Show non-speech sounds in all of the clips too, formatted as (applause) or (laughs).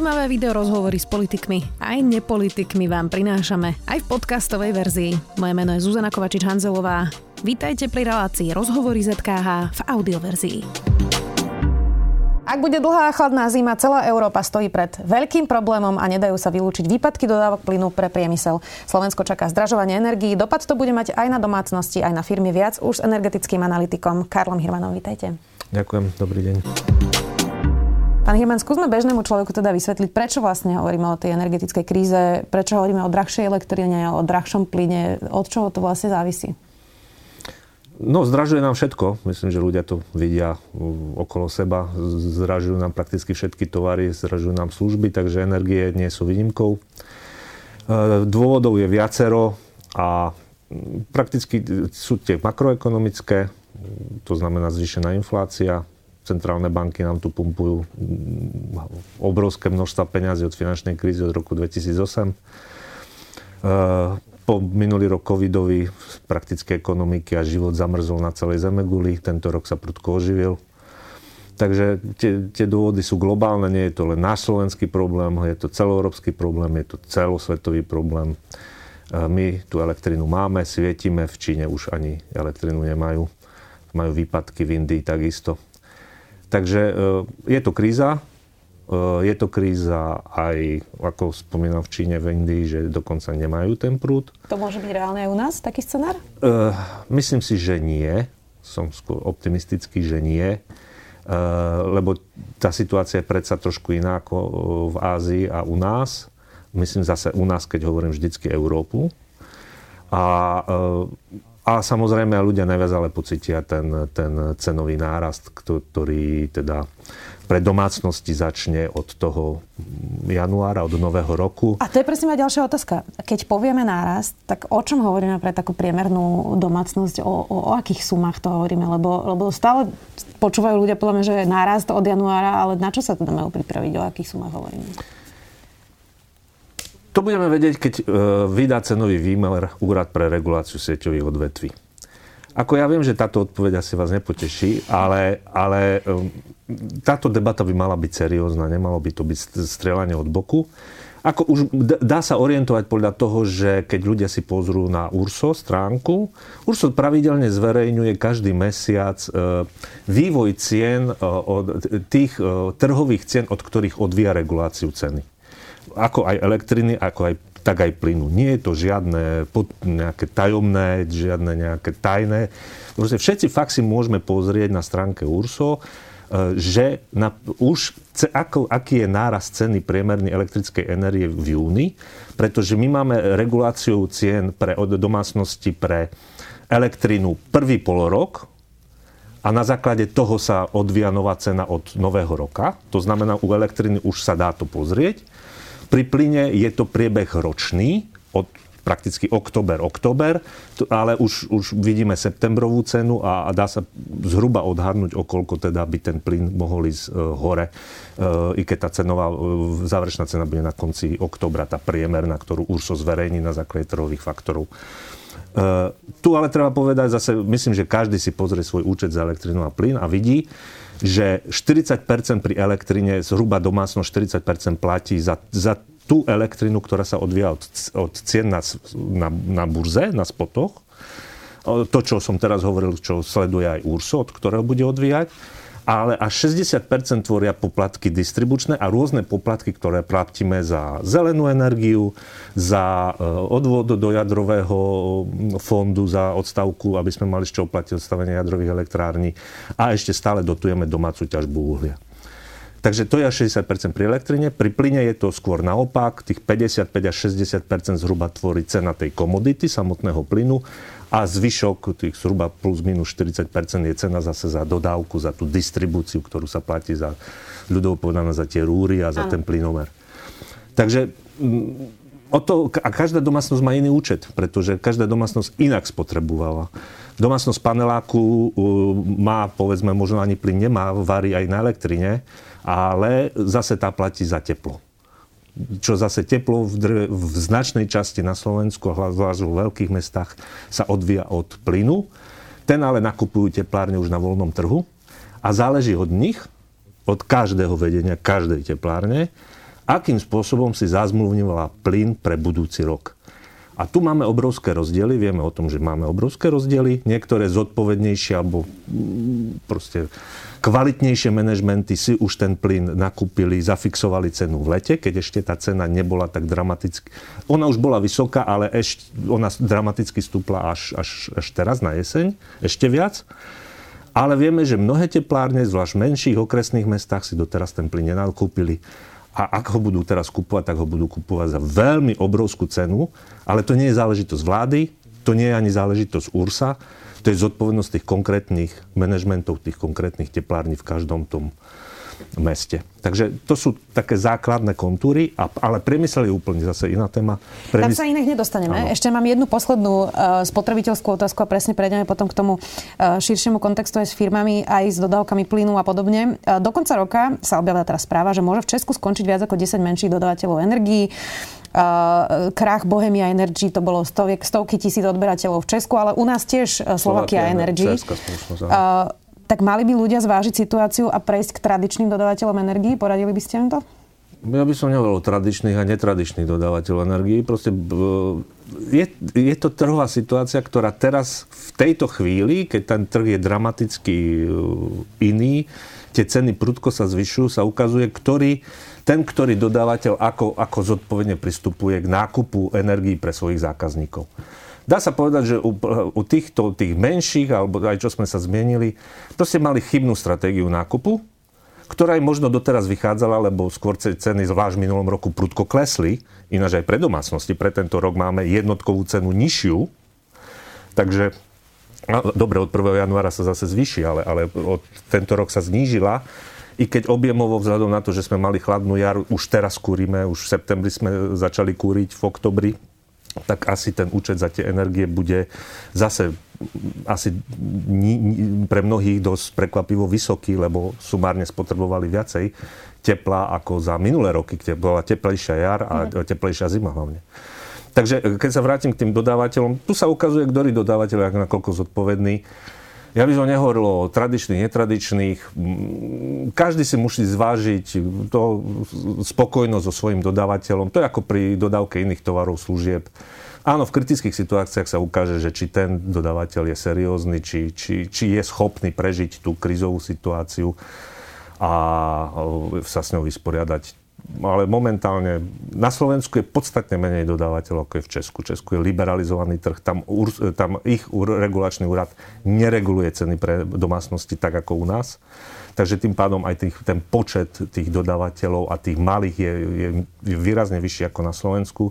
Zaujímavé video rozhovory s politikmi aj nepolitikmi vám prinášame aj v podcastovej verzii. Moje meno je Zuzana Kovačič-Hanzelová. Vítajte pri relácii Rozhovory ZKH v audioverzii. Ak bude dlhá a chladná zima, celá Európa stojí pred veľkým problémom a nedajú sa vylúčiť výpadky dodávok plynu pre priemysel. Slovensko čaká zdražovanie energií, dopad to bude mať aj na domácnosti, aj na firmy viac už s energetickým analytikom Karlom Hirmanom. Vítajte. Ďakujem, dobrý deň. Pán Hirman, skúsme bežnému človeku teda vysvetliť, prečo vlastne hovoríme o tej energetickej kríze, prečo hovoríme o drahšej elektrine, o drahšom plyne, od čoho to vlastne závisí? No, zdražuje nám všetko. Myslím, že ľudia to vidia okolo seba. Zdražujú nám prakticky všetky tovary, zdražujú nám služby, takže energie nie sú výnimkou. E, dôvodov je viacero a prakticky sú tie makroekonomické, to znamená zvýšená inflácia, centrálne banky nám tu pumpujú mm, obrovské množstva peňazí od finančnej krízy od roku 2008. E, po minulý rok covidový praktické ekonomiky a život zamrzol na celej Zemeguli. Tento rok sa prudko oživil. Takže tie, tie dôvody sú globálne, nie je to len náš slovenský problém, je to celoeurópsky problém, je to celosvetový problém. E, my tú elektrínu máme, svietime, v Číne už ani elektrínu nemajú. Majú výpadky v Indii takisto. Takže e, je to kríza. E, je to kríza aj, ako spomínam v Číne, v Indii, že dokonca nemajú ten prúd. To môže byť reálne aj u nás, taký scenár? Uh, myslím si, že nie. Som skôr optimistický, že nie. Uh, lebo tá situácia je predsa trošku iná ako v Ázii a u nás. Myslím zase u nás, keď hovorím vždycky Európu. A uh, a samozrejme ľudia najviac ale pocitia ten, ten cenový nárast, ktorý teda pre domácnosti začne od toho januára, od nového roku. A to je presne moja ďalšia otázka. Keď povieme nárast, tak o čom hovoríme pre takú priemernú domácnosť? O, o, o akých sumách to hovoríme? Lebo, lebo stále počúvajú ľudia podľa mňa, že je nárast od januára, ale na čo sa teda majú pripraviť? O akých sumách hovoríme? To budeme vedieť, keď e, vydá cenový výmer Úrad pre reguláciu sieťových odvetví. Ako ja viem, že táto odpoveď asi vás nepoteší, ale, ale e, táto debata by mala byť seriózna, nemalo by to byť strelanie od boku. Ako už dá sa orientovať podľa toho, že keď ľudia si pozrú na URSO stránku, URSO pravidelne zverejňuje každý mesiac e, vývoj cien od tých trhových cien, od ktorých odvíja reguláciu ceny ako aj elektriny, ako aj tak aj plynu. Nie je to žiadne pod, nejaké tajomné, žiadne nejaké tajné. Proste všetci fakt si môžeme pozrieť na stránke URSO, e, že na, už ako, aký je náraz ceny priemernej elektrickej energie v júni, pretože my máme reguláciu cien pre od domácnosti pre elektrinu prvý polorok a na základe toho sa odvíja nová cena od nového roka. To znamená, u elektriny už sa dá to pozrieť. Pri plyne je to priebeh ročný, od prakticky október, október, ale už, už vidíme septembrovú cenu a, a dá sa zhruba odhadnúť, okolko teda by ten plyn mohol ísť e, hore, e, i keď tá cenová, e, záverečná cena bude na konci októbra, tá priemerná, ktorú URSO zverejní na základe trhových faktorov. E, tu ale treba povedať zase, myslím, že každý si pozrie svoj účet za elektrinu a plyn a vidí, že 40% pri elektrine, zhruba domácno 40% platí za, za tú elektrinu, ktorá sa odvíja od, od cien na, na, na burze, na spotoch. To, čo som teraz hovoril, čo sleduje aj URSO, od ktorého bude odvíjať ale až 60% tvoria poplatky distribučné a rôzne poplatky, ktoré platíme za zelenú energiu, za e, odvod do jadrového fondu, za odstavku, aby sme mali z čoho platiť odstavenie jadrových elektrární a ešte stále dotujeme domácu ťažbu uhlia. Takže to je až 60% pri elektrine. Pri plyne je to skôr naopak. Tých 55 až 60% zhruba tvorí cena tej komodity, samotného plynu a zvyšok, tých zhruba plus minus 40% je cena zase za dodávku, za tú distribúciu, ktorú sa platí za ľudovo povedané za tie rúry a za ano. ten plynomer. Takže mm, o to, a každá domácnosť má iný účet, pretože každá domácnosť inak spotrebovala. Domácnosť paneláku má, povedzme, možno ani plyn nemá, varí aj na elektrine, ale zase tá platí za teplo čo zase teplo v, drve, v značnej časti na Slovensku, zvlášť vo veľkých mestách, sa odvíja od plynu. Ten ale nakupujú teplárne už na voľnom trhu a záleží od nich, od každého vedenia, každej teplárne, akým spôsobom si zazmluvňovala plyn pre budúci rok. A tu máme obrovské rozdiely, vieme o tom, že máme obrovské rozdiely, niektoré zodpovednejšie alebo mm, proste kvalitnejšie manažmenty si už ten plyn nakúpili, zafixovali cenu v lete, keď ešte tá cena nebola tak dramaticky. Ona už bola vysoká, ale ešte, ona dramaticky stúpla až, až, až teraz na jeseň, ešte viac. Ale vieme, že mnohé teplárne, zvlášť v menších okresných mestách, si doteraz ten plyn nenakúpili. A ak ho budú teraz kupovať, tak ho budú kupovať za veľmi obrovskú cenu. Ale to nie je záležitosť vlády, to nie je ani záležitosť URSA, to je zodpovednosť tých konkrétnych manažmentov, tých konkrétnych teplární v každom tom meste. Takže to sú také základné kontúry, a, ale priemysel je úplne zase iná téma. Premysl... Tam sa iných nedostaneme. Ano. Ešte mám jednu poslednú uh, spotrebiteľskú otázku a presne prejdeme potom k tomu uh, širšiemu kontextu aj s firmami, aj s dodávkami plynu a podobne. Uh, do konca roka sa objavila teraz správa, že môže v Česku skončiť viac ako 10 menších dodávateľov energií. Uh, krach Bohemia Energy, to bolo stoviek, stovky tisíc odberateľov v Česku, ale u nás tiež Slovakia, Slovakia Energy. Uh, tak mali by ľudia zvážiť situáciu a prejsť k tradičným dodávateľom energii? Poradili by ste im to? Ja by som nehovoril o tradičných a netradičných dodávateľov energii. Proste je, je to trhová situácia, ktorá teraz v tejto chvíli, keď ten trh je dramaticky e, iný, tie ceny prudko sa zvyšujú, sa ukazuje, ktorý, ten, ktorý dodávateľ ako, ako zodpovedne pristupuje k nákupu energii pre svojich zákazníkov. Dá sa povedať, že u, u týchto tých menších, alebo aj čo sme sa zmienili, ste mali chybnú stratégiu nákupu, ktorá aj možno doteraz vychádzala, lebo skôr ceny zvlášť v minulom roku prudko klesli, ináč aj pre domácnosti. Pre tento rok máme jednotkovú cenu nižšiu, takže no, dobre, od 1. januára sa zase zvýši, ale, ale od tento rok sa znížila. I keď objemovo vzhľadom na to, že sme mali chladnú jar, už teraz kúrime, už v septembri sme začali kúriť, v oktobri tak asi ten účet za tie energie bude zase asi pre mnohých dosť prekvapivo vysoký, lebo sumárne spotrebovali viacej tepla ako za minulé roky, kde bola teplejšia jar a mm. teplejšia zima hlavne. Takže keď sa vrátim k tým dodávateľom, tu sa ukazuje, ktorý dodávateľ je nakoľko zodpovedný. Ja by som nehovoril o tradičných, netradičných. Každý si musí zvážiť to spokojnosť so svojím dodávateľom. To je ako pri dodávke iných tovarov, služieb. Áno, v kritických situáciách sa ukáže, že či ten dodávateľ je seriózny, či, či, či je schopný prežiť tú krizovú situáciu a sa s ňou vysporiadať ale momentálne na Slovensku je podstatne menej dodávateľov, ako je v Česku. Česku je liberalizovaný trh, tam, tam ich regulačný úrad nereguluje ceny pre domácnosti tak ako u nás. Takže tým pádom aj tých, ten počet tých dodávateľov a tých malých je, je, výrazne vyšší ako na Slovensku.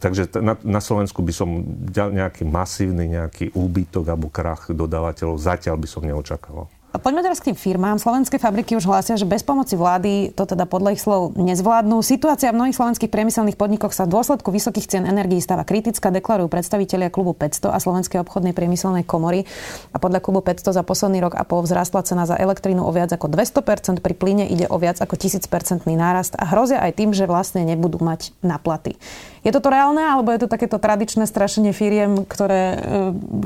Takže na, na Slovensku by som nejaký masívny nejaký úbytok alebo krach dodávateľov zatiaľ by som neočakával. Poďme teraz k tým firmám. Slovenské fabriky už hlásia, že bez pomoci vlády to teda podľa ich slov nezvládnu. Situácia v mnohých slovenských priemyselných podnikoch sa v dôsledku vysokých cien energií stáva kritická, deklarujú predstavitelia klubu 500 a Slovenskej obchodnej priemyselnej komory. A podľa klubu 500 za posledný rok a pol vzrástla cena za elektrínu o viac ako 200%, pri plyne ide o viac ako 1000% nárast a hrozia aj tým, že vlastne nebudú mať naplaty. Je toto reálne, alebo je to takéto tradičné strašenie firiem, ktoré e,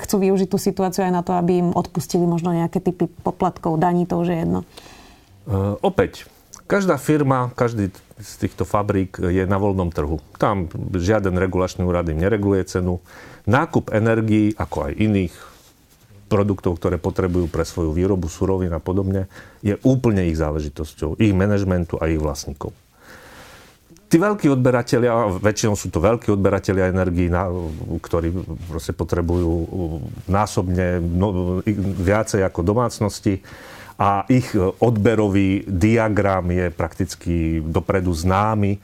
chcú využiť tú situáciu aj na to, aby im odpustili možno nejaké typy poplatkov, daní, to už je jedno? Uh, opäť, každá firma, každý z týchto fabrík je na voľnom trhu. Tam žiaden regulačný úrad im nereguluje cenu. Nákup energií, ako aj iných produktov, ktoré potrebujú pre svoju výrobu, surovín a podobne, je úplne ich záležitosťou, ich manažmentu a ich vlastníkov. Tí veľkí odberatelia, väčšinou sú to veľkí odberatelia energií, ktorí proste potrebujú násobne no, viacej ako domácnosti a ich odberový diagram je prakticky dopredu známy. E,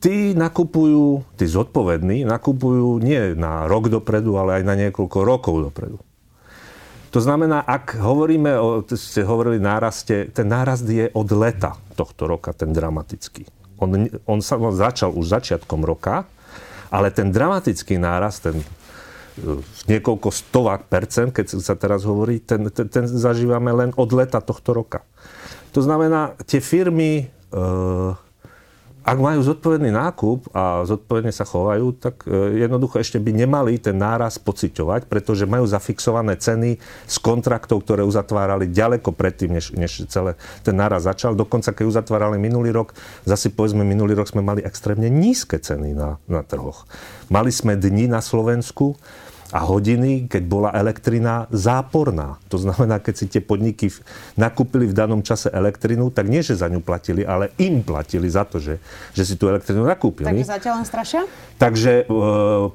tí nakupujú, tí zodpovední, nakupujú nie na rok dopredu, ale aj na niekoľko rokov dopredu. To znamená, ak hovoríme o, ste hovorili náraste, ten nárast je od leta tohto roka, ten dramatický. On, on sa on začal už začiatkom roka, ale ten dramatický náraz, ten e, niekoľko stovák percent, keď sa teraz hovorí, ten, ten, ten zažívame len od leta tohto roka. To znamená, tie firmy, e, ak majú zodpovedný nákup a zodpovedne sa chovajú, tak e, jednoducho ešte by nemali ten náraz pociťovať, pretože majú zafixované ceny z kontraktov, ktoré uzatvárali ďaleko predtým, než, než celé ten náraz začal. Dokonca, keď uzatvárali minulý rok, zase povedzme, minulý rok sme mali extrémne nízke ceny na, na trhoch. Mali sme dni na Slovensku, a hodiny, keď bola elektrina záporná. To znamená, keď si tie podniky nakúpili v danom čase elektrinu, tak nie, že za ňu platili, ale im platili za to, že, že si tú elektrinu nakúpili. Takže zatiaľ len strašia? Takže e,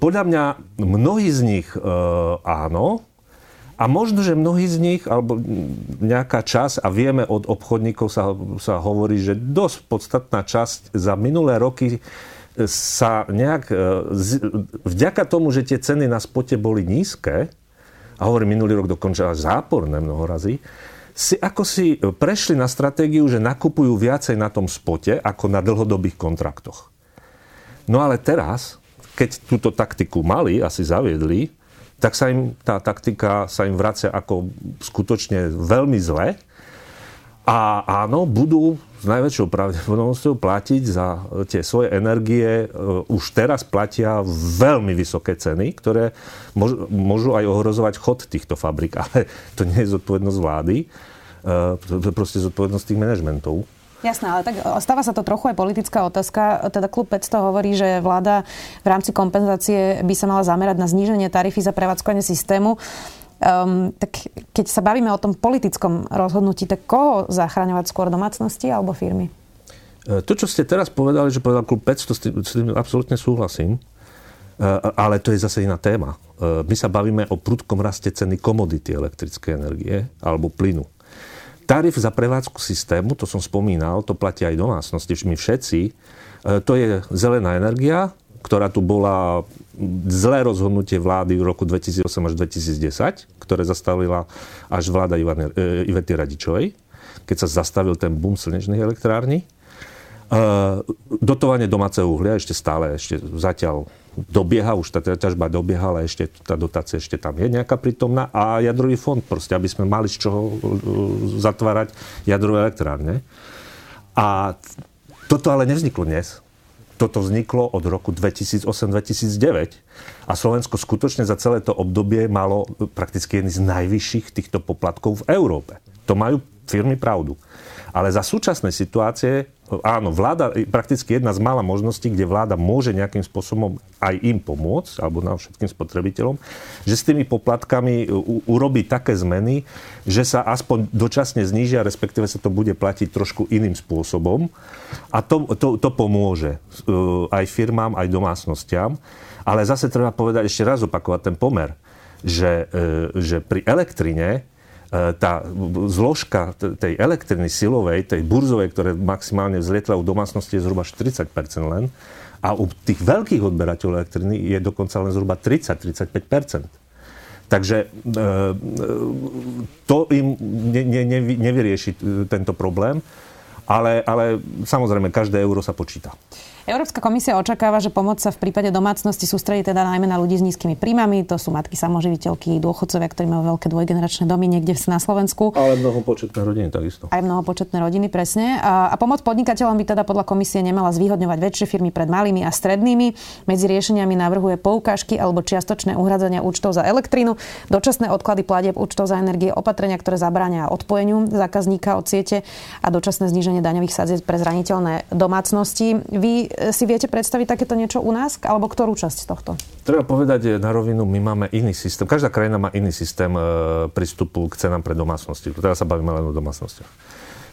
podľa mňa mnohí z nich e, áno, a možno, že mnohí z nich, alebo nejaká časť, a vieme od obchodníkov sa, sa hovorí, že dosť podstatná časť za minulé roky sa nejak, e, vďaka tomu, že tie ceny na spote boli nízke, a hovorím minulý rok dokonča záporné mnoho razy, si ako si prešli na stratégiu, že nakupujú viacej na tom spote ako na dlhodobých kontraktoch. No ale teraz, keď túto taktiku mali a zaviedli, tak sa im tá taktika sa im vracia ako skutočne veľmi zle. A áno, budú s najväčšou pravdepodobnosťou platiť za tie svoje energie. E, už teraz platia veľmi vysoké ceny, ktoré môžu aj ohrozovať chod týchto fabrik. (laughs) Ale to nie je zodpovednosť vlády, e, to je proste zodpovednosť tých manažmentov. Jasné, ale tak stáva sa to trochu aj politická otázka. Teda klub 500 hovorí, že vláda v rámci kompenzácie by sa mala zamerať na zníženie tarify za prevádzkovanie systému. Um, tak keď sa bavíme o tom politickom rozhodnutí, tak koho zachraňovať skôr domácnosti alebo firmy? E, to, čo ste teraz povedali, že povedal klub 500, s tým, s tým absolútne súhlasím. E, ale to je zase iná téma. E, my sa bavíme o prudkom raste ceny komodity elektrickej energie alebo plynu. Tarif za prevádzku systému, to som spomínal, to platí aj domácnosti, my všetci. To je zelená energia, ktorá tu bola zlé rozhodnutie vlády v roku 2008 až 2010, ktoré zastavila až vláda Ivane, e, Ivety Radičovej, keď sa zastavil ten boom slnečných elektrární. E, dotovanie domáceho uhlia ešte stále, ešte zatiaľ dobieha, už tá ťažba dobieha, ale ešte tá dotácia ešte tam je nejaká prítomná. A jadrový fond, proste, aby sme mali z čoho e, zatvárať jadrové elektrárne. A toto ale nevzniklo dnes toto vzniklo od roku 2008-2009 a Slovensko skutočne za celé to obdobie malo prakticky jedný z najvyšších týchto poplatkov v Európe. To majú firmy pravdu. Ale za súčasnej situácie, áno, vláda, prakticky jedna z mála možností, kde vláda môže nejakým spôsobom aj im pomôcť, alebo nám všetkým spotrebiteľom, že s tými poplatkami urobí také zmeny, že sa aspoň dočasne znížia, respektíve sa to bude platiť trošku iným spôsobom. A to, to, to pomôže uh, aj firmám, aj domácnostiam. Ale zase treba povedať, ešte raz opakovať ten pomer, že, uh, že pri elektrine E, tá zložka tej elektriny silovej, tej burzovej, ktoré maximálne vzlietla u domácnosti, je zhruba 40 len. A u tých veľkých odberateľov elektriny je dokonca len zhruba 30-35 Takže e, e, to im ne, ne, ne, nevyrieši tento problém, ale, ale samozrejme, každé euro sa počíta. Európska komisia očakáva, že pomoc sa v prípade domácnosti sústredí teda najmä na ľudí s nízkymi príjmami. To sú matky samoživiteľky, dôchodcovia, ktorí majú veľké dvojgeneračné domy niekde na Slovensku. Ale mnohopočetné rodiny takisto. Aj mnohopočetné rodiny, presne. A, a pomoc podnikateľom by teda podľa komisie nemala zvýhodňovať väčšie firmy pred malými a strednými. Medzi riešeniami navrhuje poukážky alebo čiastočné uhradzania účtov za elektrínu, dočasné odklady platieb účtov za energie, opatrenia, ktoré zabránia odpojeniu zákazníka od siete a dočasné zníženie daňových sadzieb pre zraniteľné domácnosti. Vy si viete predstaviť takéto niečo u nás? Alebo ktorú časť tohto? Treba povedať na rovinu, my máme iný systém. Každá krajina má iný systém e, prístupu k cenám pre domácnosti. Teraz sa bavíme len o domácnostiach.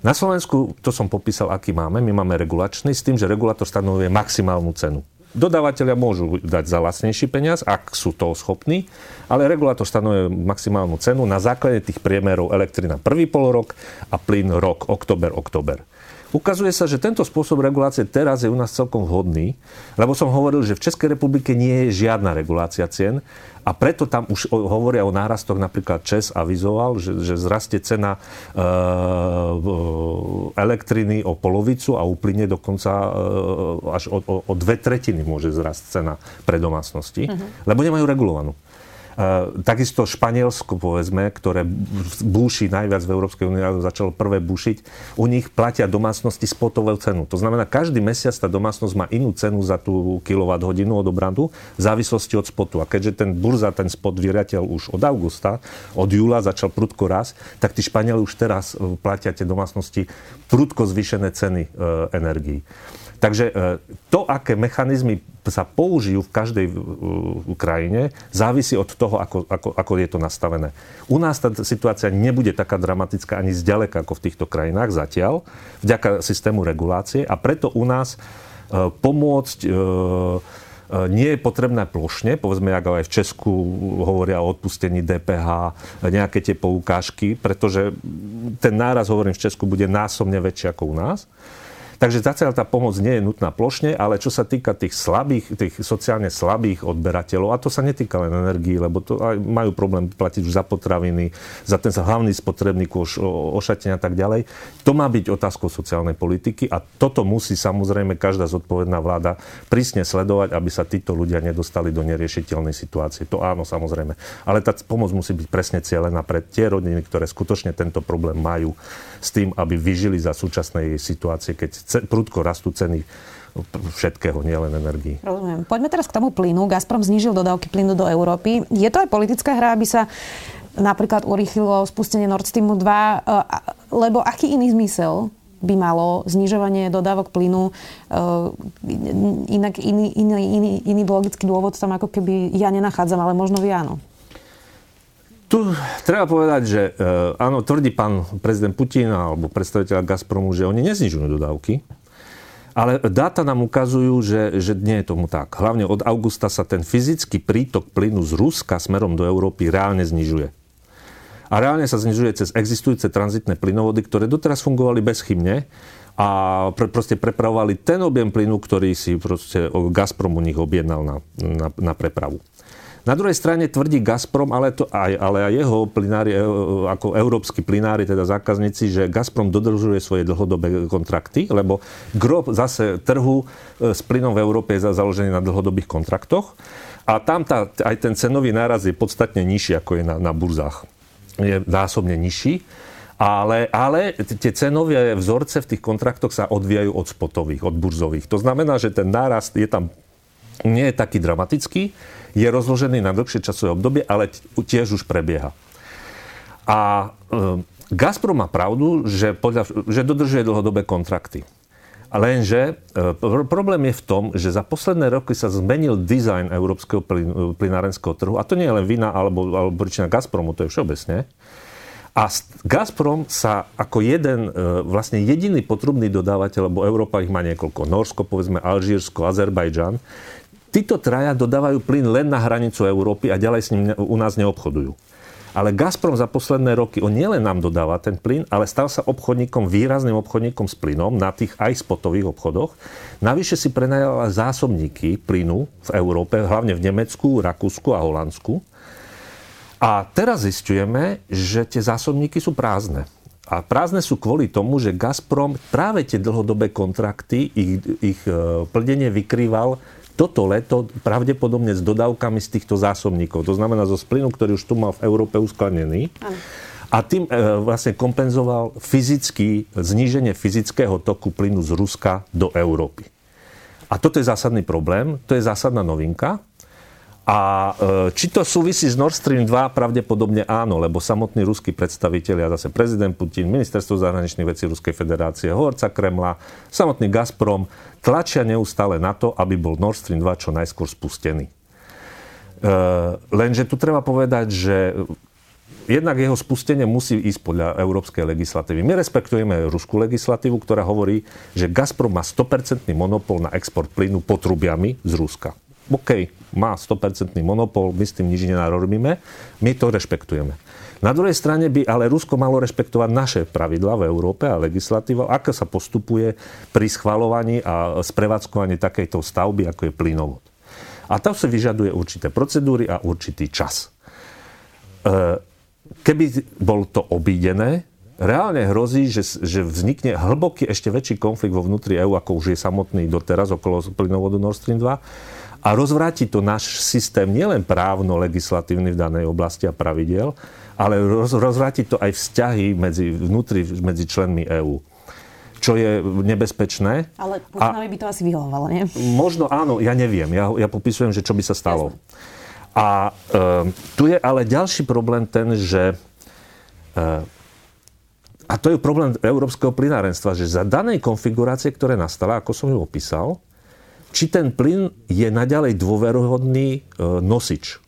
Na Slovensku, to som popísal, aký máme. My máme regulačný s tým, že regulátor stanovuje maximálnu cenu. Dodávateľia môžu dať za lacnejší peniaz, ak sú toho schopní, ale regulátor stanovuje maximálnu cenu na základe tých priemerov elektrina prvý polorok a plyn rok, oktober, oktober. Ukazuje sa, že tento spôsob regulácie teraz je u nás celkom vhodný, lebo som hovoril, že v Českej republike nie je žiadna regulácia cien a preto tam už hovoria o nárastoch, napríklad ČES avizoval, že, že zrastie cena e, elektriny o polovicu a uplyne dokonca e, až o, o, o dve tretiny môže zrasť cena pre domácnosti, uh-huh. lebo nemajú regulovanú. Takisto Španielsko, povedzme, ktoré búši najviac v Európskej únii, začalo prvé bušiť, u nich platia domácnosti spotovú cenu. To znamená, každý mesiac tá domácnosť má inú cenu za tú kWh odobranú v závislosti od spotu. A keďže ten burza, ten spot vyriateľ už od augusta, od júla začal prudko raz, tak tí Španieli už teraz e, platia tie domácnosti prudko zvýšené ceny e, energií. Takže e, to, aké mechanizmy sa použijú v každej krajine, závisí od toho, ako, ako, ako je to nastavené. U nás tá situácia nebude taká dramatická ani zďaleka ako v týchto krajinách zatiaľ, vďaka systému regulácie a preto u nás e, pomôcť e, nie je potrebné plošne, povedzme, ako aj v Česku hovoria o odpustení DPH, nejaké tie poukážky, pretože ten náraz, hovorím, v Česku bude násobne väčší ako u nás. Takže zatiaľ tá pomoc nie je nutná plošne, ale čo sa týka tých slabých, tých sociálne slabých odberateľov, a to sa netýka len energii, lebo to aj majú problém platiť už za potraviny, za ten hlavný spotrebný kôš, ošatenia a tak ďalej. To má byť otázkou sociálnej politiky a toto musí samozrejme každá zodpovedná vláda prísne sledovať, aby sa títo ľudia nedostali do neriešiteľnej situácie. To áno, samozrejme. Ale tá pomoc musí byť presne cieľená pre tie rodiny, ktoré skutočne tento problém majú s tým, aby vyžili za súčasnej situácie, keď prudko rastú ceny všetkého, nielen energii. Rozumiem. Poďme teraz k tomu plynu. Gazprom znížil dodávky plynu do Európy. Je to aj politická hra, aby sa napríklad urýchlilo spustenie Nord Streamu 2, e, lebo aký iný zmysel by malo znižovanie dodávok plynu. E, inak iný, iný, iný, iný logický dôvod tam ako keby ja nenachádzam, ale možno vy áno. Tu treba povedať, že e, áno, tvrdí pán prezident Putin alebo predstaviteľ Gazpromu, že oni neznižujú dodávky, ale dáta nám ukazujú, že, že nie je tomu tak. Hlavne od augusta sa ten fyzický prítok plynu z Ruska smerom do Európy reálne znižuje. A reálne sa znižuje cez existujúce tranzitné plynovody, ktoré doteraz fungovali bezchybne a pre, proste prepravovali ten objem plynu, ktorý si proste Gazprom u nich objednal na, na, na prepravu. Na druhej strane tvrdí Gazprom, ale, to aj, ale aj jeho plinári, e, ako európsky plinári, teda zákazníci, že Gazprom dodržuje svoje dlhodobé kontrakty, lebo grob zase trhu e, s plynom v Európe je založený na dlhodobých kontraktoch. A tam tá, aj ten cenový náraz je podstatne nižší, ako je na, na burzách. Je násobne nižší. Ale, ale tie cenové vzorce v tých kontraktoch sa odvíjajú od spotových, od burzových. To znamená, že ten nárast je tam nie je taký dramatický, je rozložený na dlhšie časové obdobie, ale tiež už prebieha. A e, Gazprom má pravdu, že, podľa, že dodržuje dlhodobé kontrakty. Lenže e, problém je v tom, že za posledné roky sa zmenil dizajn európskeho plyn, plynárenského trhu. A to nie je len vina alebo, alebo príčina Gazpromu, to je všeobecne. A Gazprom sa ako jeden, e, vlastne jediný potrubný dodávateľ, lebo Európa ich má niekoľko, Norsko, povedzme Alžírsko, Azerbajdžan, Títo traja dodávajú plyn len na hranicu Európy a ďalej s ním u nás neobchodujú. Ale Gazprom za posledné roky, on nielen nám dodáva ten plyn, ale stal sa obchodníkom, výrazným obchodníkom s plynom na tých aj spotových obchodoch. Navyše si prenajal zásobníky plynu v Európe, hlavne v Nemecku, Rakúsku a Holandsku. A teraz zistujeme, že tie zásobníky sú prázdne. A prázdne sú kvôli tomu, že Gazprom práve tie dlhodobé kontrakty, ich, ich e, plnenie vykrýval toto leto pravdepodobne s dodávkami z týchto zásobníkov. To znamená zo plynu, ktorý už tu mal v Európe uskladnený. A tým e, vlastne kompenzoval fyzický, zníženie fyzického toku plynu z Ruska do Európy. A toto je zásadný problém, to je zásadná novinka. A e, či to súvisí s Nord Stream 2? Pravdepodobne áno, lebo samotní ruskí predstavitelia, zase prezident Putin, ministerstvo zahraničných vecí Ruskej federácie, hovorca Kremla, samotný Gazprom tlačia neustále na to, aby bol Nord Stream 2 čo najskôr spustený. E, lenže tu treba povedať, že jednak jeho spustenie musí ísť podľa európskej legislatívy. My respektujeme ruskú legislatívu, ktorá hovorí, že Gazprom má 100% monopol na export plynu potrubiami z Ruska. OK, má 100% monopol, my s tým nič nenarobíme, my to rešpektujeme. Na druhej strane by ale Rusko malo rešpektovať naše pravidla v Európe a legislatíva, ako sa postupuje pri schvalovaní a sprevádzkovaní takejto stavby, ako je plynovod. A to sa vyžaduje určité procedúry a určitý čas. E, keby bol to obídené, reálne hrozí, že, že vznikne hlboký, ešte väčší konflikt vo vnútri EÚ, ako už je samotný doteraz okolo plynovodu Nord Stream 2 a rozvráti to náš systém nielen právno-legislatívny v danej oblasti a pravidel, ale roz, rozvráti to aj vzťahy medzi, vnútri, medzi členmi EÚ čo je nebezpečné. Ale Putinovi by to asi vyhovovalo, nie? Možno áno, ja neviem. Ja, ja popisujem, že čo by sa stalo. Jasne. A e, tu je ale ďalší problém ten, že e, a to je problém európskeho plynárenstva, že za danej konfigurácie, ktoré nastala, ako som ju opísal, či ten plyn je naďalej dôverohodný e, nosič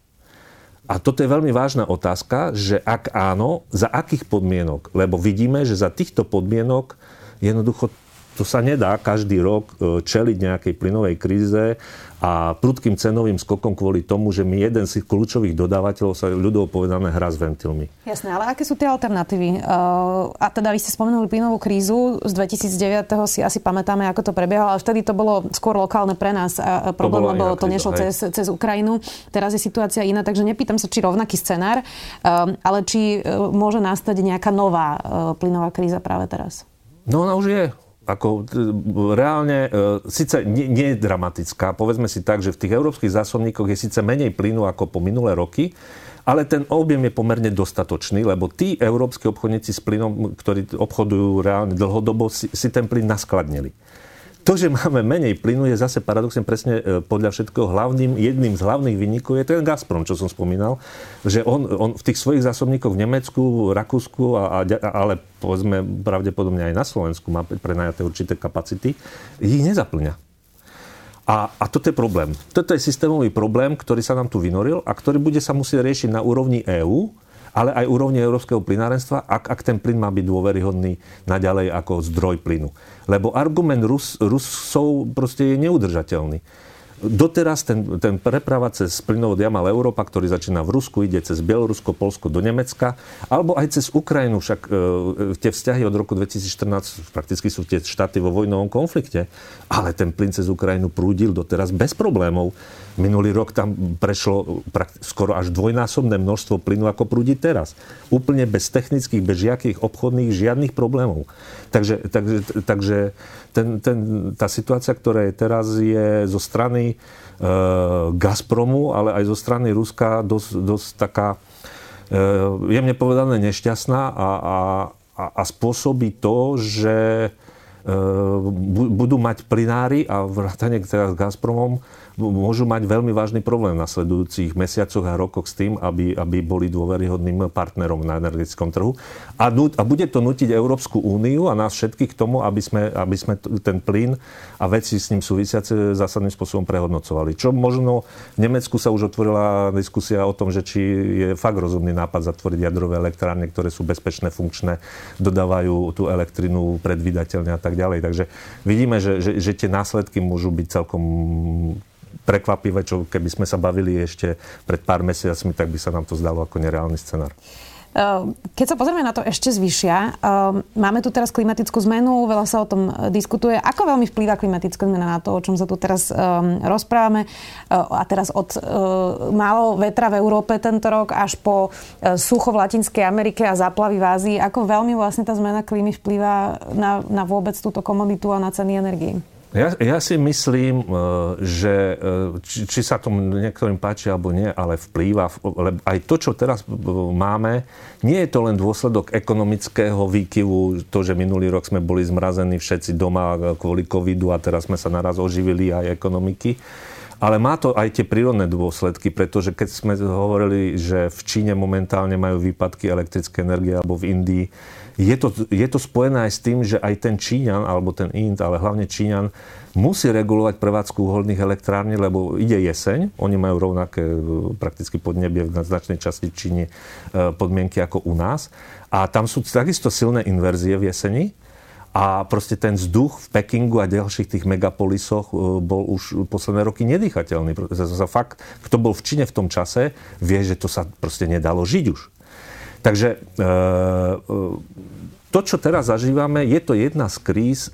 a toto je veľmi vážna otázka, že ak áno, za akých podmienok? Lebo vidíme, že za týchto podmienok jednoducho to sa nedá každý rok e, čeliť nejakej plynovej kríze a prudkým cenovým skokom kvôli tomu, že mi jeden z kľúčových dodávateľov sa ľudovo povedané hrá s ventilmi. Jasné, ale aké sú tie alternatívy? Uh, a teda vy ste spomenuli plynovú krízu z 2009. si asi pamätáme, ako to prebiehalo, ale vtedy to bolo skôr lokálne pre nás a problém, to lebo to nešlo cez, cez Ukrajinu. Teraz je situácia iná, takže nepýtam sa, či rovnaký scenár, uh, ale či uh, môže nastať nejaká nová plynová kríza práve teraz. No ona už je ako reálne, e, síce nie, nie je dramatická, povedzme si tak, že v tých európskych zásobníkoch je síce menej plynu ako po minulé roky, ale ten objem je pomerne dostatočný, lebo tí európsky obchodníci s plynom, ktorí obchodujú reálne dlhodobo, si, si ten plyn naskladnili. To, že máme menej plynu, je zase paradoxne presne e, podľa všetkého hlavným, jedným z hlavných vynikov je ten Gazprom, čo som spomínal, že on, on v tých svojich zásobníkoch v Nemecku, Rakúsku, a, a, ale povedzme pravdepodobne aj na Slovensku má prenajaté určité kapacity, ich nezaplňa. A, a toto je problém. Toto je systémový problém, ktorý sa nám tu vynoril a ktorý bude sa musieť riešiť na úrovni EÚ, ale aj úrovni európskeho plynárenstva, ak, ak ten plyn má byť dôveryhodný naďalej ako zdroj plynu. Lebo argument Rus, Rusov proste je neudržateľný. Doteraz ten, ten preprava cez plynovod Jamal Európa, ktorý začína v Rusku, ide cez Bielorusko, Polsko do Nemecka, alebo aj cez Ukrajinu, však e, tie vzťahy od roku 2014 prakticky sú tie štáty vo vojnovom konflikte, ale ten plyn cez Ukrajinu prúdil doteraz bez problémov. Minulý rok tam prešlo skoro až dvojnásobné množstvo plynu, ako prúdi teraz. Úplne bez technických, bez žiakých obchodných, žiadnych problémov. Takže, takže, takže ten, ten, tá situácia, ktorá je teraz, je zo strany e, Gazpromu, ale aj zo strany Ruska dosť, dosť taká e, jemne povedané nešťastná a, a, a spôsobí to, že e, budú mať plinári a vrátane s Gazpromom môžu mať veľmi vážny problém v nasledujúcich mesiacoch a rokoch s tým, aby, aby boli dôveryhodným partnerom na energetickom trhu. A, a bude to nutiť Európsku úniu a nás všetkých k tomu, aby sme, aby sme ten plyn a veci s ním súvisiace zásadným spôsobom prehodnocovali. Čo možno v Nemecku sa už otvorila diskusia o tom, že či je fakt rozumný nápad zatvoriť jadrové elektrárne, ktoré sú bezpečné, funkčné, dodávajú tú elektrinu predvydateľne a tak ďalej. Takže vidíme, že, že, že tie následky môžu byť celkom prekvapivé, čo keby sme sa bavili ešte pred pár mesiacmi, tak by sa nám to zdalo ako nereálny scenár. Ehm, keď sa pozrieme na to ešte zvyšia, ehm, máme tu teraz klimatickú zmenu, veľa sa o tom diskutuje. Ako veľmi vplýva klimatická zmena na to, o čom sa tu teraz ehm, rozprávame? A teraz od málo vetra v Európe tento rok až po sucho v Latinskej Amerike a záplavy v Ázii. Ako veľmi vlastne tá zmena klímy vplýva na, na vôbec túto komoditu a na ceny energii? Ja, ja si myslím, e, že e, či, či sa tomu niektorým páči alebo nie, ale vplýva, lebo aj to, čo teraz máme, nie je to len dôsledok ekonomického výkyvu, to, že minulý rok sme boli zmrazení všetci doma kvôli covidu a teraz sme sa naraz oživili aj ekonomiky, ale má to aj tie prírodné dôsledky, pretože keď sme hovorili, že v Číne momentálne majú výpadky elektrické energie alebo v Indii, je to, je to spojené aj s tým, že aj ten Číňan, alebo ten Ind, ale hlavne Číňan, musí regulovať prevádzku uholných elektrární, lebo ide jeseň, oni majú rovnaké e, prakticky podnebie v značnej časti Číny e, podmienky ako u nás. A tam sú takisto silné inverzie v jeseni, a proste ten vzduch v Pekingu a ďalších tých megapolisoch e, bol už posledné roky nedýchateľný. Fakt, kto bol v Číne v tom čase, vie, že to sa proste nedalo žiť už. Takže e, e, to, čo teraz zažívame, je to jedna z kríz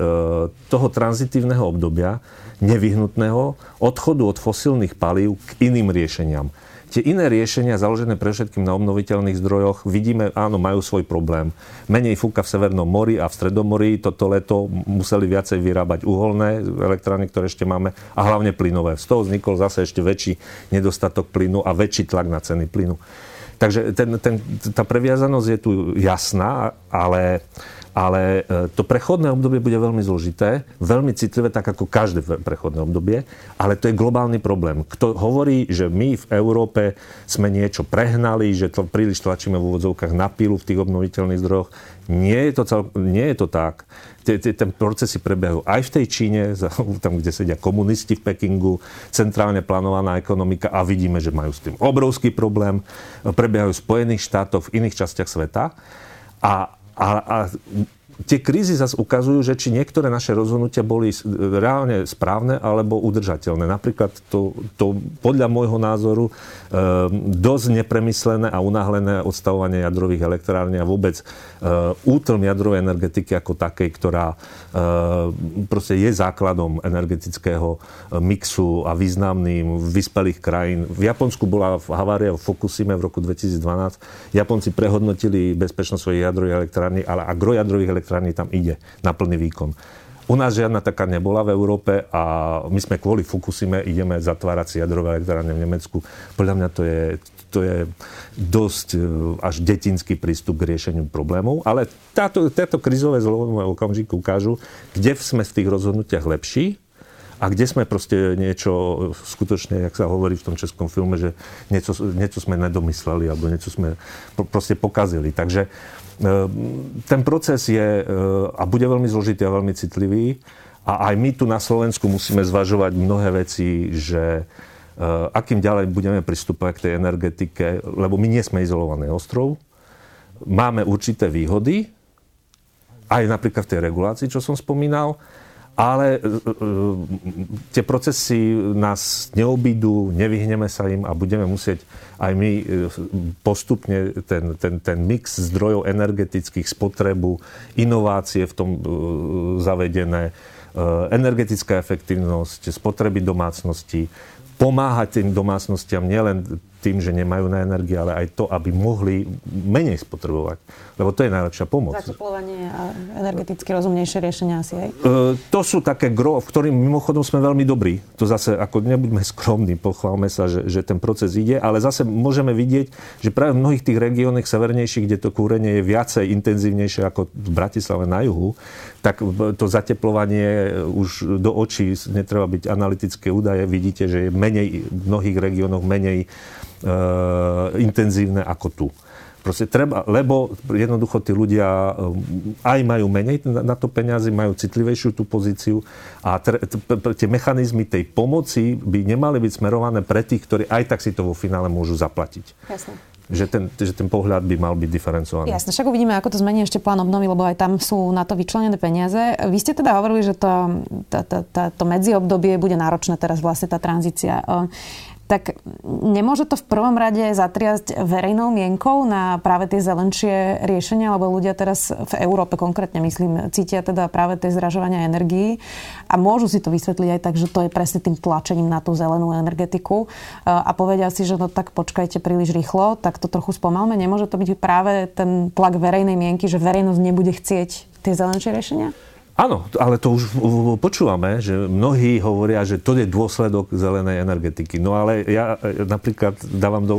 toho tranzitívneho obdobia, nevyhnutného odchodu od fosílnych palív k iným riešeniam. Tie iné riešenia, založené pre všetkým na obnoviteľných zdrojoch, vidíme, áno, majú svoj problém. Menej fúka v Severnom mori a v Stredomorí. Toto leto museli viacej vyrábať uholné elektrárne, ktoré ešte máme, a hlavne plynové. Z toho vznikol zase ešte väčší nedostatok plynu a väčší tlak na ceny plynu. Takže ten, ten, tá previazanosť je tu jasná, ale ale e, to prechodné obdobie bude veľmi zložité, veľmi citlivé, tak ako každé prechodné obdobie, ale to je globálny problém. Kto hovorí, že my v Európe sme niečo prehnali, že to príliš tlačíme v úvodzovkách na pilu v tých obnoviteľných zdrojoch, nie je to, cel, nie je to tak. Ten procesy prebiehajú aj v tej Číne, (laughs) tam, kde sedia komunisti v Pekingu, centrálne plánovaná ekonomika a vidíme, že majú s tým obrovský problém. Prebiehajú v Spojených štátoch, v iných častiach sveta. A, a, a tie krízy zase ukazujú, že či niektoré naše rozhodnutia boli reálne správne alebo udržateľné. Napríklad to, to podľa môjho názoru e, dosť nepremyslené a unáhlené odstavovanie jadrových elektrární a vôbec e, útlm jadrovej energetiky ako takej, ktorá e, proste je základom energetického mixu a významným vyspelých krajín. V Japonsku bola havária v Fukushime v roku 2012. Japonci prehodnotili bezpečnosť svojich jadrových elektrární, ale agrojadrových elektrární elektrárny tam ide na plný výkon. U nás žiadna taká nebola v Európe a my sme kvôli Fukusime ideme zatvárať si jadrové elektrárne v Nemecku. Podľa mňa to je, to je dosť e, až detinský prístup k riešeniu problémov, ale táto, táto krizové zlomové okamžiky ukážu, kde sme v tých rozhodnutiach lepší a kde sme proste niečo skutočne, jak sa hovorí v tom českom filme, že niečo, niečo sme nedomysleli alebo niečo sme proste pokazili. Takže Ehm, ten proces je e, a bude veľmi zložitý a veľmi citlivý. A aj my tu na Slovensku musíme zvažovať mnohé veci, že e, akým ďalej budeme pristúpať k tej energetike, lebo my nie sme izolovaný ostrov. Máme určité výhody, aj napríklad v tej regulácii, čo som spomínal, ale e, e, tie procesy nás neobídu, nevyhneme sa im a budeme musieť aj my e, postupne ten, ten, ten mix zdrojov energetických, spotrebu, inovácie v tom zavedené, energetická efektívnosť, spotreby domácnosti, pomáhať tým domácnostiam nielen tým, že nemajú na energii, ale aj to, aby mohli menej spotrebovať. Lebo to je najlepšia pomoc. Zateplovanie a energeticky rozumnejšie riešenia asi aj? E, to sú také gro, v ktorým mimochodom sme veľmi dobrí. To zase, ako nebuďme skromní, pochválme sa, že, že ten proces ide, ale zase môžeme vidieť, že práve v mnohých tých regiónoch severnejších, kde to kúrenie je viacej intenzívnejšie ako v Bratislave na juhu, tak to zateplovanie už do očí, netreba byť analytické údaje, vidíte, že je menej, v mnohých regiónoch menej e, intenzívne ako tu. Proste treba, lebo jednoducho tí ľudia e, aj majú menej na to peniazy, majú citlivejšiu tú pozíciu a tie mechanizmy tej pomoci by nemali byť smerované pre tých, ktorí aj tak si to vo finále môžu zaplatiť. Jasne že ten, že ten pohľad by mal byť diferencovaný. Jasne, však uvidíme, ako to zmení ešte plán obnovy, lebo aj tam sú na to vyčlenené peniaze. Vy ste teda hovorili, že to, to, to, to, to medziobdobie bude náročné teraz vlastne tá tranzícia tak nemôže to v prvom rade zatriasť verejnou mienkou na práve tie zelenšie riešenia, lebo ľudia teraz v Európe konkrétne, myslím, cítia teda práve tie zražovania energií a môžu si to vysvetliť aj tak, že to je presne tým tlačením na tú zelenú energetiku a povedia si, že no tak počkajte príliš rýchlo, tak to trochu spomalme. Nemôže to byť práve ten tlak verejnej mienky, že verejnosť nebude chcieť tie zelenšie riešenia? Áno, ale to už počúvame, že mnohí hovoria, že to je dôsledok zelenej energetiky. No ale ja e, napríklad dávam do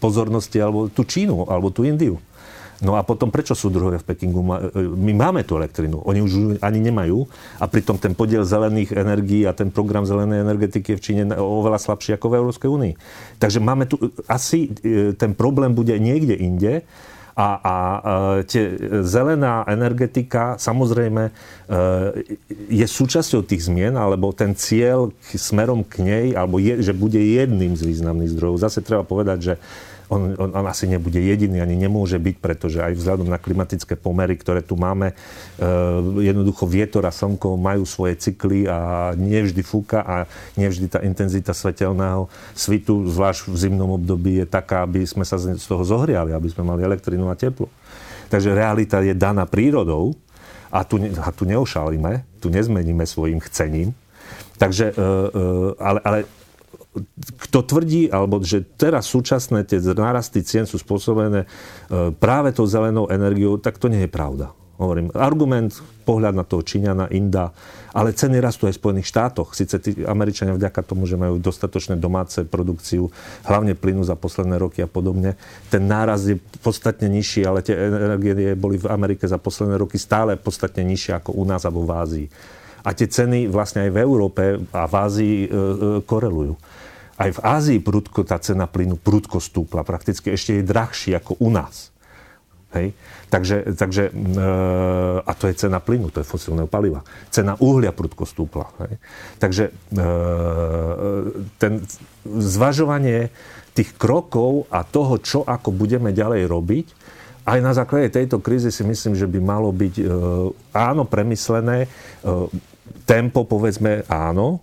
pozornosti alebo tú Čínu, alebo tú Indiu. No a potom, prečo sú druhé v Pekingu? E, my máme tú elektrinu, oni už ani nemajú a pritom ten podiel zelených energií a ten program zelenej energetiky je v Číne oveľa slabší ako v Európskej únii. Takže máme tu, asi e, ten problém bude niekde inde a, a e, tie, zelená energetika samozrejme e, je súčasťou tých zmien, alebo ten cieľ smerom k nej, alebo je, že bude jedným z významných zdrojov. Zase treba povedať, že on, on, on asi nebude jediný, ani nemôže byť, pretože aj vzhľadom na klimatické pomery, ktoré tu máme, e, jednoducho vietor a slnko majú svoje cykly a nevždy fúka a nevždy tá intenzita svetelného svitu, zvlášť v zimnom období, je taká, aby sme sa z toho zohriali, aby sme mali elektrinu a teplo. Takže realita je daná prírodou a tu, a tu neošalíme, tu nezmeníme svojim chcením. Takže, e, e, ale, ale kto tvrdí, alebo že teraz súčasné tie nárasty cien sú spôsobené e, práve tou zelenou energiou, tak to nie je pravda. Hovorím, argument, pohľad na toho Číňana, Inda, ale ceny rastú aj v Spojených štátoch. Sice tí Američania vďaka tomu, že majú dostatočné domáce produkciu, hlavne plynu za posledné roky a podobne, ten náraz je podstatne nižší, ale tie energie boli v Amerike za posledné roky stále podstatne nižšie ako u nás alebo v Ázii. A tie ceny vlastne aj v Európe a v Ázii e, e, korelujú. Aj v Ázii prudko tá cena plynu prudko stúpla. Prakticky ešte je drahší ako u nás. Hej? Takže, takže e, a to je cena plynu, to je fosílneho paliva. Cena uhlia prudko stúpla. Hej? Takže e, ten zvažovanie tých krokov a toho, čo ako budeme ďalej robiť, aj na základe tejto krízy si myslím, že by malo byť e, áno premyslené, tempo povedzme áno,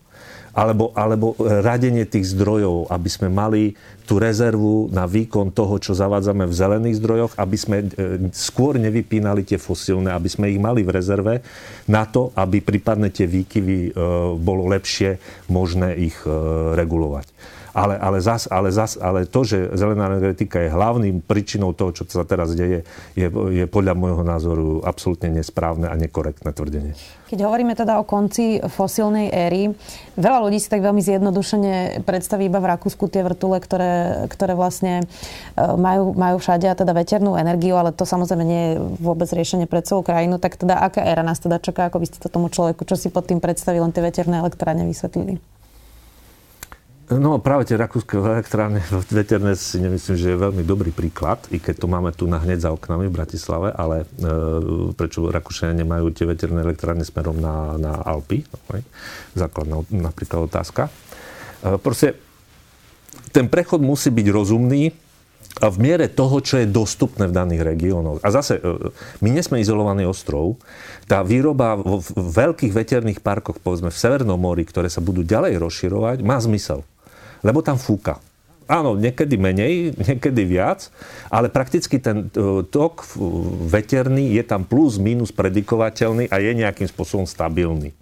alebo, alebo radenie tých zdrojov, aby sme mali tú rezervu na výkon toho, čo zavádzame v zelených zdrojoch, aby sme e, skôr nevypínali tie fosílne, aby sme ich mali v rezerve na to, aby prípadne tie výkyvy e, bolo lepšie možné ich e, regulovať. Ale, ale, zas, ale, zas, ale to, že zelená energetika je hlavným príčinou toho, čo sa teraz deje, je, je podľa môjho názoru absolútne nesprávne a nekorektné tvrdenie. Keď hovoríme teda o konci fosílnej éry, veľa ľudí si tak veľmi zjednodušene predstaví iba v Rakúsku tie vrtule, ktoré, ktoré vlastne e, majú, majú všade a teda veternú energiu, ale to samozrejme nie je vôbec riešenie pre celú krajinu. Tak teda aká éra nás teda čaká, ako by ste to tomu človeku, čo si pod tým predstaví, len tie veterné elektrárne vysvetlili? No práve tie rakúske elektrárne veterné si nemyslím, že je veľmi dobrý príklad, i keď to máme tu na hneď za oknami v Bratislave, ale e, prečo Rakúšania nemajú tie veterné elektrárne smerom na, na Alpy? Okay. Základná napríklad otázka. E, proste ten prechod musí byť rozumný a v miere toho, čo je dostupné v daných regiónoch. A zase, e, my nesme izolovaný ostrov. Tá výroba v veľkých veterných parkoch, povedzme v Severnom mori, ktoré sa budú ďalej rozširovať, má zmysel lebo tam fúka. Áno, niekedy menej, (laughs) niekedy viac, ale prakticky ten e, tok veterný je tam plus, minus predikovateľný a je nejakým spôsobom stabilný.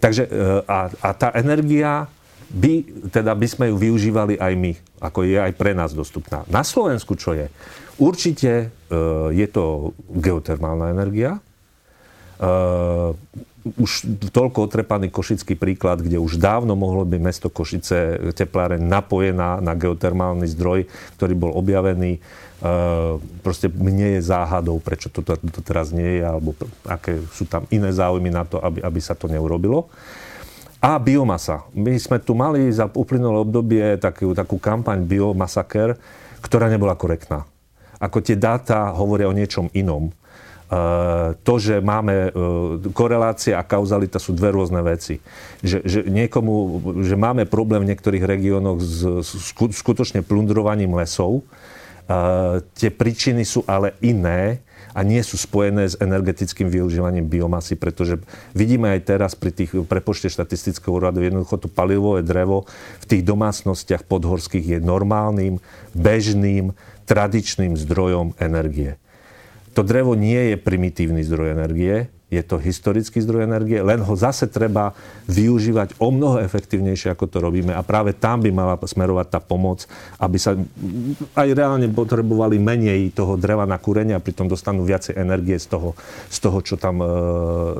Takže e, a, a tá energia by, teda by sme ju využívali aj my, ako je aj pre nás dostupná. Na Slovensku čo je? Určite e, je to geotermálna energia, už toľko otrepaný košický príklad, kde už dávno mohlo byť mesto Košice tepláreň napojená na geotermálny zdroj, ktorý bol objavený. E, proste mne je záhadou, prečo to, to, to teraz nie je, alebo aké sú tam iné záujmy na to, aby, aby sa to neurobilo. A biomasa. My sme tu mali za uplynulé obdobie takú, takú kampaň Biomasaker, ktorá nebola korektná. Ako tie dáta hovoria o niečom inom to, že máme e, korelácia a kauzalita sú dve rôzne veci. Že, že niekomu, že máme problém v niektorých regiónoch s skutočne plundrovaním lesov, tie príčiny sú ale iné a nie sú spojené s energetickým využívaním biomasy, pretože vidíme aj teraz pri tých prepočte štatistického úradu, jednoducho to palivové drevo v tých domácnostiach podhorských je normálnym, bežným, tradičným zdrojom energie. To drevo nie je primitívny zdroj energie, je to historický zdroj energie, len ho zase treba využívať o mnoho efektívnejšie, ako to robíme. A práve tam by mala smerovať tá pomoc, aby sa aj reálne potrebovali menej toho dreva na kúrenie a pritom dostanú viacej energie z toho, z toho čo tam e,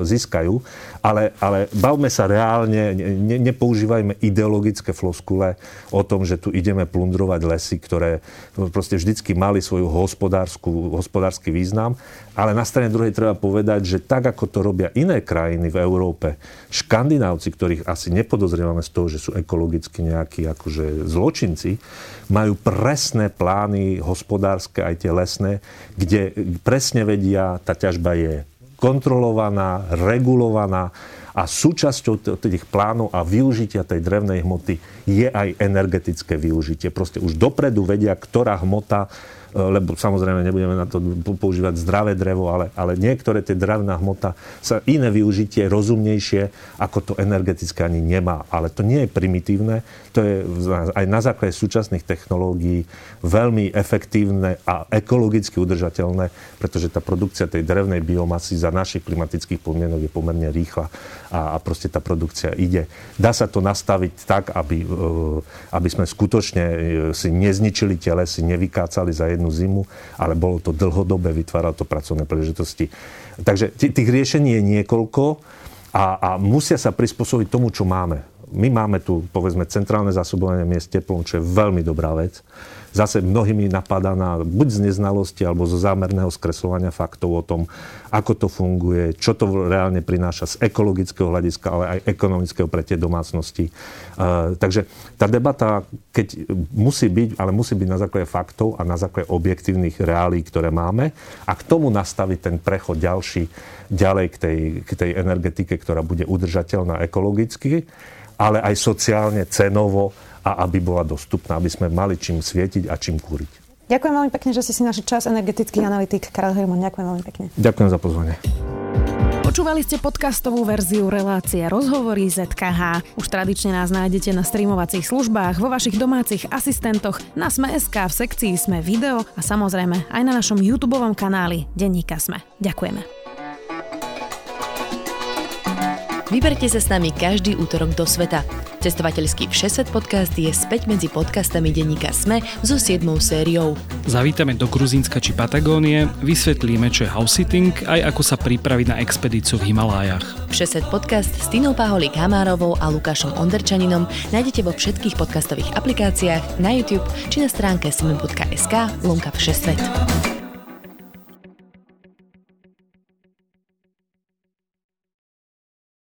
získajú. Ale, ale bavme sa reálne, ne, nepoužívajme ideologické floskule o tom, že tu ideme plundrovať lesy, ktoré proste vždycky mali svoju hospodársky význam. Ale na strane druhej treba povedať, že tak, ako to robia iné krajiny v Európe, škandinávci, ktorých asi nepodozrievame z toho, že sú ekologicky nejakí akože zločinci, majú presné plány hospodárske, aj tie lesné, kde presne vedia, tá ťažba je kontrolovaná, regulovaná a súčasťou tých plánov a využitia tej drevnej hmoty je aj energetické využitie. Proste už dopredu vedia, ktorá hmota lebo samozrejme nebudeme na to používať zdravé drevo, ale, ale niektoré tie dravná hmota sa iné využitie rozumnejšie, ako to energetické ani nemá. Ale to nie je primitívne, to je aj na základe súčasných technológií veľmi efektívne a ekologicky udržateľné, pretože tá produkcia tej drevnej biomasy za našich klimatických podmienok je pomerne rýchla a, a proste tá produkcia ide. Dá sa to nastaviť tak, aby, e, aby sme skutočne e, si nezničili telesy, nevykácali za jednu zimu, ale bolo to dlhodobé, vytváralo to pracovné príležitosti. Takže tých riešení je niekoľko a, a musia sa prispôsobiť tomu, čo máme. My máme tu, povedzme, centrálne zásobovanie miest teplom, čo je veľmi dobrá vec zase mnohými napadaná buď z neznalosti alebo zo zámerného skreslovania faktov o tom, ako to funguje, čo to reálne prináša z ekologického hľadiska, ale aj ekonomického pre tie domácnosti. Uh, takže tá debata, keď musí byť, ale musí byť na základe faktov a na základe objektívnych reálí, ktoré máme a k tomu nastaviť ten prechod ďalší, ďalej k tej, k tej energetike, ktorá bude udržateľná ekologicky, ale aj sociálne, cenovo a aby bola dostupná, aby sme mali čím svietiť a čím kúriť. Ďakujem veľmi pekne, že ste si našli čas, energetický analytik Karel Herman. Ďakujem veľmi pekne. Ďakujem za pozvanie. Počúvali ste podcastovú verziu relácie Rozhovory ZKH. Už tradične nás nájdete na streamovacích službách, vo vašich domácich asistentoch, na Sme.sk, v sekcii Sme video a samozrejme aj na našom YouTube kanáli Denníka Sme. Ďakujeme. Vyberte sa s nami každý útorok do sveta. Cestovateľský Všeset podcast je späť medzi podcastami denníka SME so 7. sériou. Zavítame do Gruzínska či Patagónie, vysvetlíme, čo je house sitting, aj ako sa pripraviť na expedíciu v Himalájach. Všeset podcast s Tinou Paholik Hamárovou a Lukášom Onderčaninom nájdete vo všetkých podcastových aplikáciách, na YouTube či na stránke sme.sk lomka Všesvet.